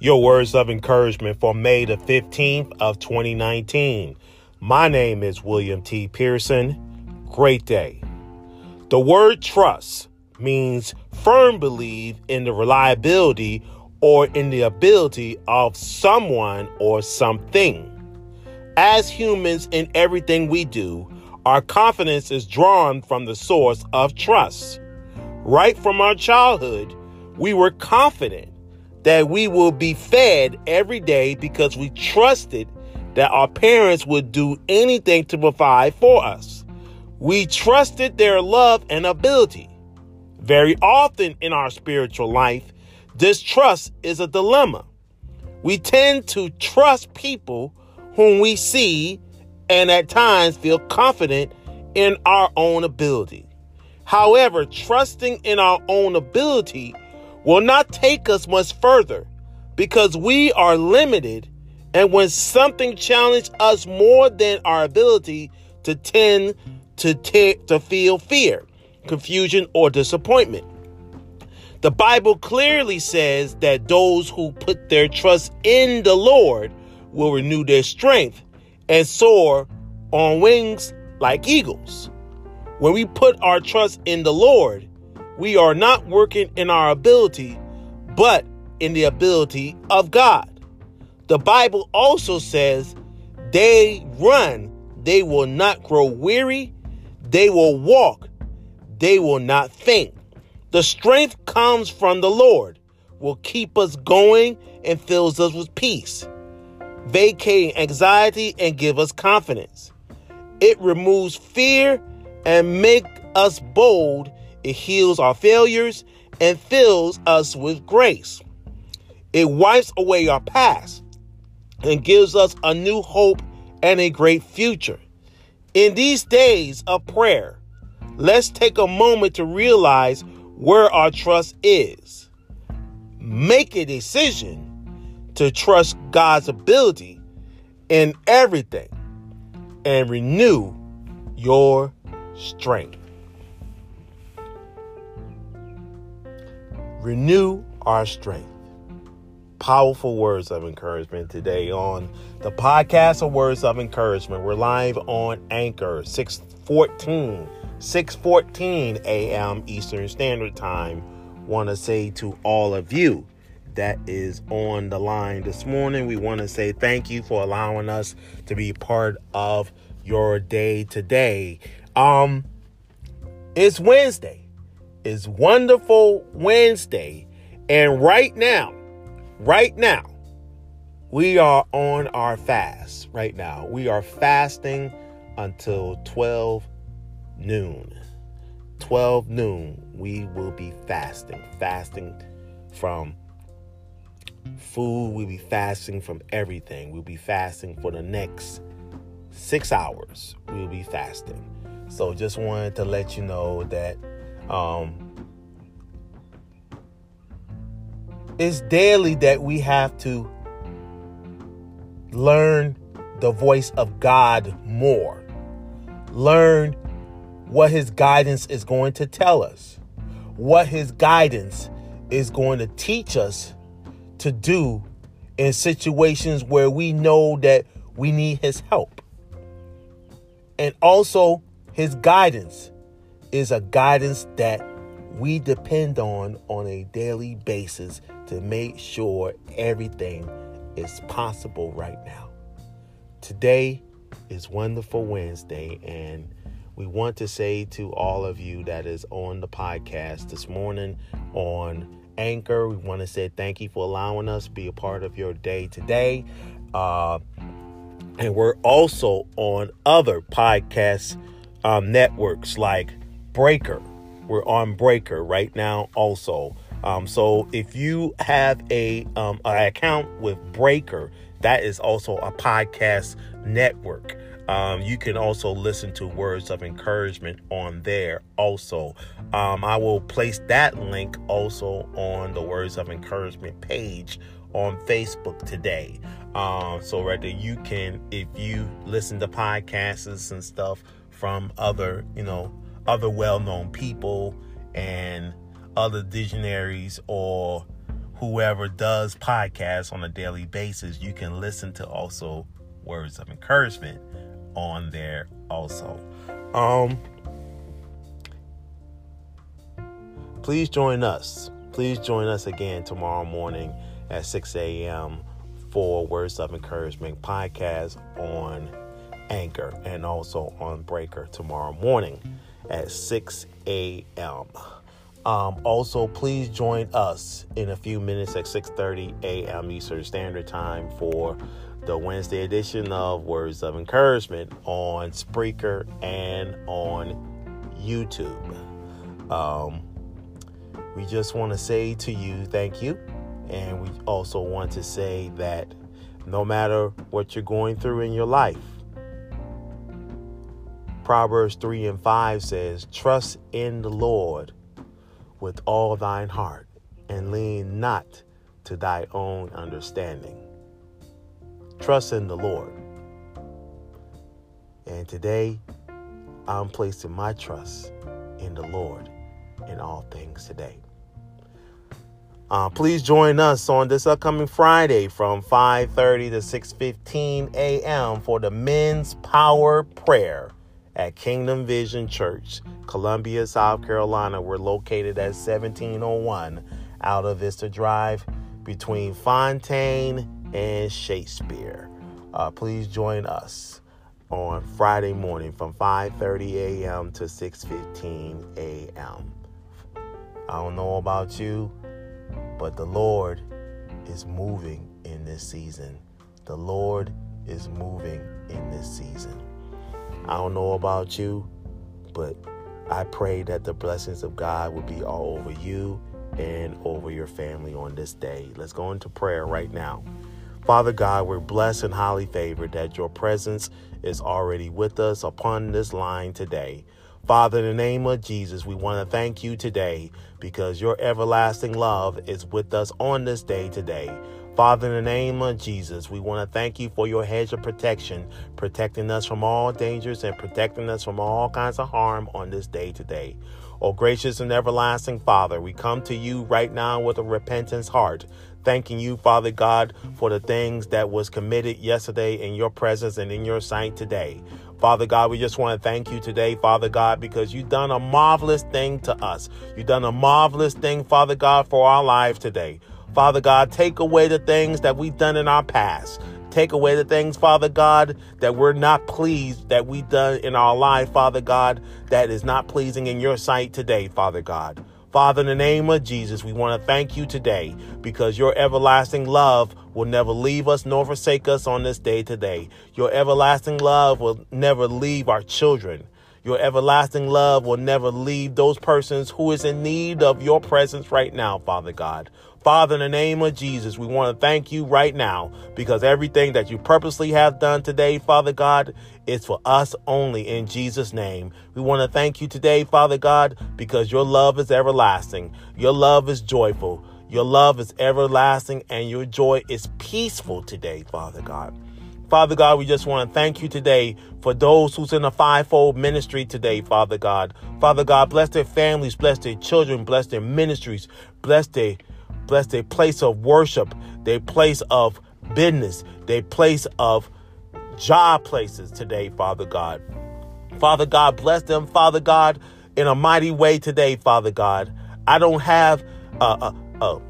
Your words of encouragement for May the 15th of 2019. My name is William T. Pearson. Great day. The word trust means firm belief in the reliability or in the ability of someone or something. As humans in everything we do, our confidence is drawn from the source of trust. Right from our childhood, we were confident that we will be fed every day because we trusted that our parents would do anything to provide for us. We trusted their love and ability. Very often in our spiritual life, distrust is a dilemma. We tend to trust people whom we see and at times feel confident in our own ability. However, trusting in our own ability will not take us much further because we are limited. And when something challenges us more than our ability to tend to, te- to feel fear, confusion, or disappointment. The Bible clearly says that those who put their trust in the Lord will renew their strength and soar on wings like eagles. When we put our trust in the Lord, we are not working in our ability, but in the ability of God. The Bible also says, they run, they will not grow weary, they will walk, they will not faint. The strength comes from the Lord, will keep us going and fills us with peace, vacating anxiety and give us confidence. It removes fear and make us bold it heals our failures and fills us with grace. It wipes away our past and gives us a new hope and a great future. In these days of prayer, let's take a moment to realize where our trust is. Make a decision to trust God's ability in everything and renew your strength. Renew our strength. Powerful words of encouragement today on the podcast of Words of Encouragement. We're live on Anchor 614, 614 a.m. Eastern Standard Time. Want to say to all of you that is on the line this morning, we want to say thank you for allowing us to be part of your day today. Um, it's Wednesday is Wonderful Wednesday. And right now, right now, we are on our fast. Right now, we are fasting until 12 noon. 12 noon, we will be fasting. Fasting from food, we'll be fasting from everything. We'll be fasting for the next six hours. We'll be fasting. So just wanted to let you know that um, it's daily that we have to learn the voice of God more. Learn what his guidance is going to tell us, what his guidance is going to teach us to do in situations where we know that we need his help. And also his guidance is a guidance that we depend on on a daily basis to make sure everything is possible right now. Today is Wonderful Wednesday, and we want to say to all of you that is on the podcast this morning on Anchor, we want to say thank you for allowing us to be a part of your day today. Uh, and we're also on other podcast um, networks like Breaker. We're on Breaker right now, also. Um, so if you have a um, an account with Breaker, that is also a podcast network. Um, you can also listen to words of encouragement on there. Also, um, I will place that link also on the words of encouragement page on Facebook today. Um, so right there, you can if you listen to podcasts and stuff from other, you know other well known people and other visionaries or whoever does podcasts on a daily basis, you can listen to also words of encouragement on there also. Um, please join us. Please join us again tomorrow morning at 6 a.m. for Words of Encouragement podcast on Anchor and also on Breaker tomorrow morning at 6 a.m. Um, also, please join us in a few minutes at 6:30 a.m. Eastern Standard Time for the Wednesday edition of Words of Encouragement on Spreaker and on YouTube. Um, we just want to say to you, thank you. And we also want to say that no matter what you're going through in your life, Proverbs 3 and 5 says, Trust in the Lord with all thine heart, and lean not to thy own understanding. Trust in the Lord. And today, I'm placing my trust in the Lord in all things today. Uh, please join us on this upcoming Friday from 5:30 to 6:15 a.m. for the Men's Power Prayer at Kingdom Vision Church, Columbia, South Carolina. We're located at 1701 Alta Vista Drive between Fontaine and Shakespeare. Uh, please join us on Friday morning from 5:30 a.m. to 6:15 a.m. I don't know about you, but the Lord is moving in this season. The Lord is moving in this season. I don't know about you, but I pray that the blessings of God will be all over you and over your family on this day. Let's go into prayer right now. Father God, we're blessed and highly favored that your presence is already with us upon this line today. Father, in the name of Jesus, we want to thank you today because your everlasting love is with us on this day today. Father, in the name of Jesus, we want to thank you for your hedge of protection, protecting us from all dangers and protecting us from all kinds of harm on this day today. Oh, gracious and everlasting Father, we come to you right now with a repentance heart, thanking you, Father God, for the things that was committed yesterday in your presence and in your sight today. Father God, we just want to thank you today, Father God, because you've done a marvelous thing to us. You've done a marvelous thing, Father God, for our lives today. Father God, take away the things that we've done in our past. Take away the things, Father God, that we're not pleased that we've done in our life, Father God, that is not pleasing in your sight today, Father God. Father, in the name of Jesus, we want to thank you today because your everlasting love will never leave us nor forsake us on this day today. Your everlasting love will never leave our children. Your everlasting love will never leave those persons who is in need of your presence right now, Father God. Father, in the name of Jesus, we want to thank you right now because everything that you purposely have done today, Father God, is for us only in Jesus' name. We want to thank you today, Father God, because your love is everlasting. Your love is joyful. Your love is everlasting and your joy is peaceful today, Father God. Father God, we just want to thank you today for those who's in a fivefold ministry today, Father God. Father God, bless their families, bless their children, bless their ministries, bless their bless their place of worship, their place of business, their place of job places today, Father God. Father God, bless them, Father God, in a mighty way today, Father God. I don't have a, a, a,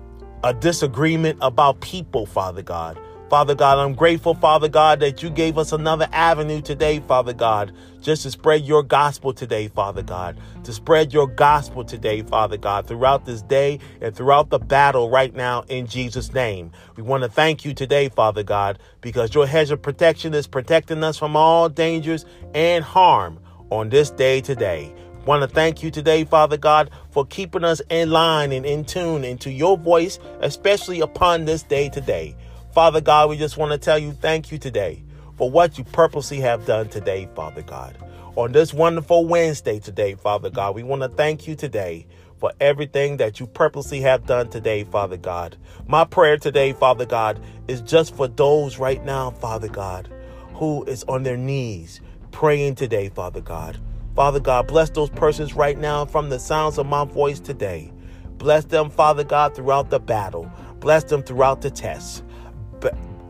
a disagreement about people, Father God. Father God, I'm grateful, Father God, that you gave us another avenue today, Father God, just to spread your gospel today, Father God, to spread your gospel today, Father God, throughout this day and throughout the battle right now in Jesus' name. We want to thank you today, Father God, because your hedge of protection is protecting us from all dangers and harm on this day today want to thank you today, Father God, for keeping us in line and in tune into your voice, especially upon this day today. Father God, we just want to tell you thank you today for what you purposely have done today, Father God. On this wonderful Wednesday today, Father God, we want to thank you today for everything that you purposely have done today, Father God. My prayer today, Father God, is just for those right now, Father God, who is on their knees praying today, Father God. Father God, bless those persons right now from the sounds of my voice today. Bless them, Father God, throughout the battle. Bless them throughout the test.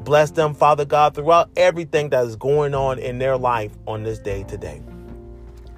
Bless them, Father God, throughout everything that is going on in their life on this day today.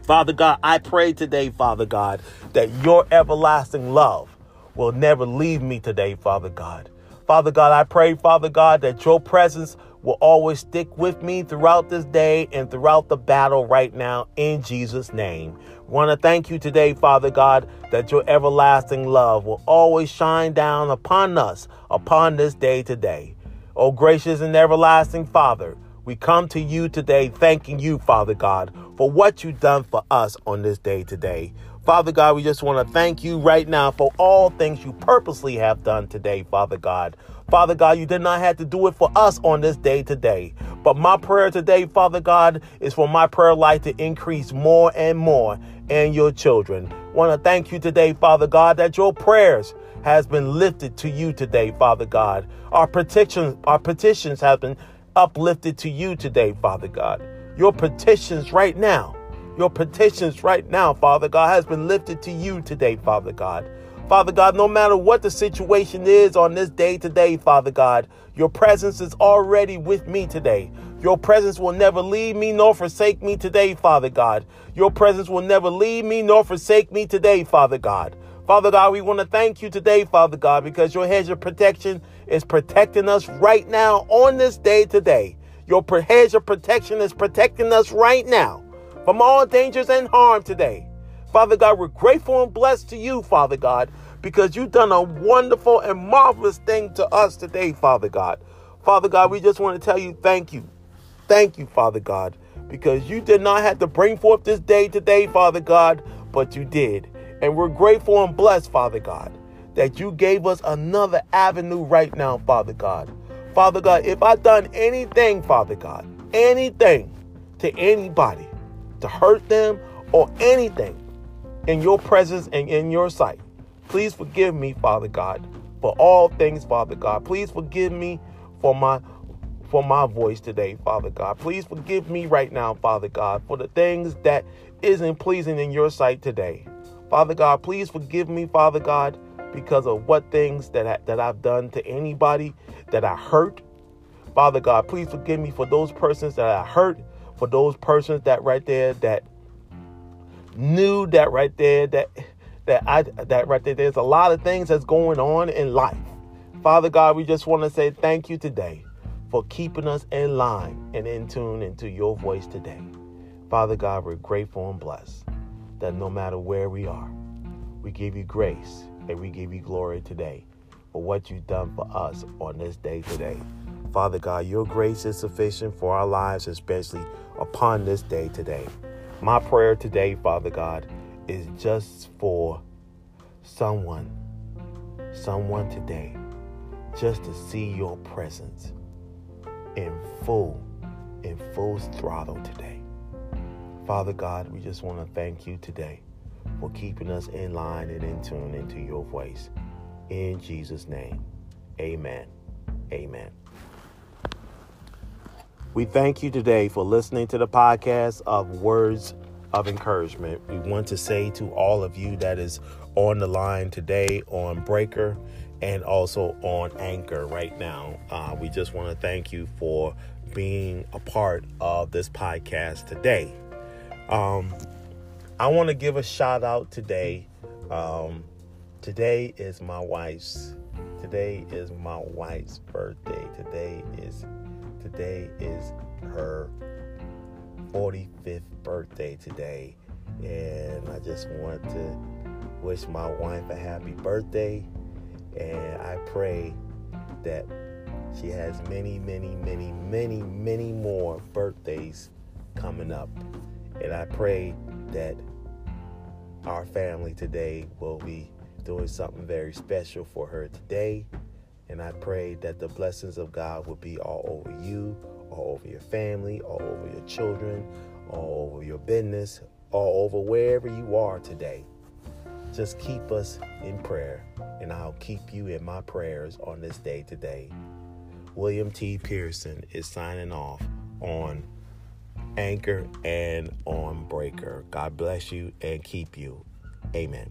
Father God, I pray today, Father God, that your everlasting love will never leave me today, Father God. Father God, I pray, Father God, that your presence will always stick with me throughout this day and throughout the battle right now in Jesus' name. Want to thank you today, Father God, that your everlasting love will always shine down upon us upon this day today. Oh, gracious and everlasting Father, we come to you today thanking you, Father God, for what you've done for us on this day today. Father God, we just want to thank you right now for all things you purposely have done today, Father God. Father God, you did not have to do it for us on this day today. But my prayer today, Father God, is for my prayer life to increase more and more in your children. Want to thank you today, Father God, that your prayers has been lifted to you today, Father God. Our petitions, our petitions have been uplifted to you today, Father God. Your petitions right now, your petitions right now, Father God, has been lifted to you today, Father God. Father God, no matter what the situation is on this day today, Father God, your presence is already with me today. Your presence will never leave me nor forsake me today, Father God. Your presence will never leave me nor forsake me today, Father God. Father God, we want to thank you today, Father God, because your hedge of protection is protecting us right now on this day today. Your hedge of protection is protecting us right now from all dangers and harm today. Father God, we're grateful and blessed to you, Father God, because you've done a wonderful and marvelous thing to us today, Father God. Father God, we just want to tell you thank you. Thank you, Father God, because you did not have to bring forth this day today, Father God, but you did. And we're grateful and blessed, Father God, that you gave us another avenue right now, Father God. Father God, if I've done anything, Father God, anything to anybody to hurt them or anything, in your presence and in your sight. Please forgive me, Father God, for all things, Father God. Please forgive me for my for my voice today, Father God. Please forgive me right now, Father God, for the things that isn't pleasing in your sight today. Father God, please forgive me, Father God, because of what things that I, that I've done to anybody that I hurt. Father God, please forgive me for those persons that I hurt, for those persons that right there that knew that right there that that I that right there there's a lot of things that's going on in life. Father God, we just want to say thank you today for keeping us in line and in tune into your voice today. Father God, we're grateful and blessed that no matter where we are, we give you grace and we give you glory today for what you've done for us on this day today. Father God, your grace is sufficient for our lives, especially upon this day today. My prayer today, Father God, is just for someone, someone today, just to see your presence in full, in full throttle today. Father God, we just want to thank you today for keeping us in line and in tune into your voice. In Jesus' name, amen. Amen. We thank you today for listening to the podcast of Words of Encouragement. We want to say to all of you that is on the line today on Breaker and also on Anchor right now, uh, we just want to thank you for being a part of this podcast today. Um, I want to give a shout out today. Um, today is my wife's. Today is my wife's birthday. Today is Today is her 45th birthday today. And I just want to wish my wife a happy birthday. And I pray that she has many, many, many, many, many more birthdays coming up. And I pray that our family today will be doing something very special for her today. And I pray that the blessings of God will be all over you, all over your family, all over your children, all over your business, all over wherever you are today. Just keep us in prayer, and I'll keep you in my prayers on this day today. William T. Pearson is signing off on Anchor and on Breaker. God bless you and keep you. Amen.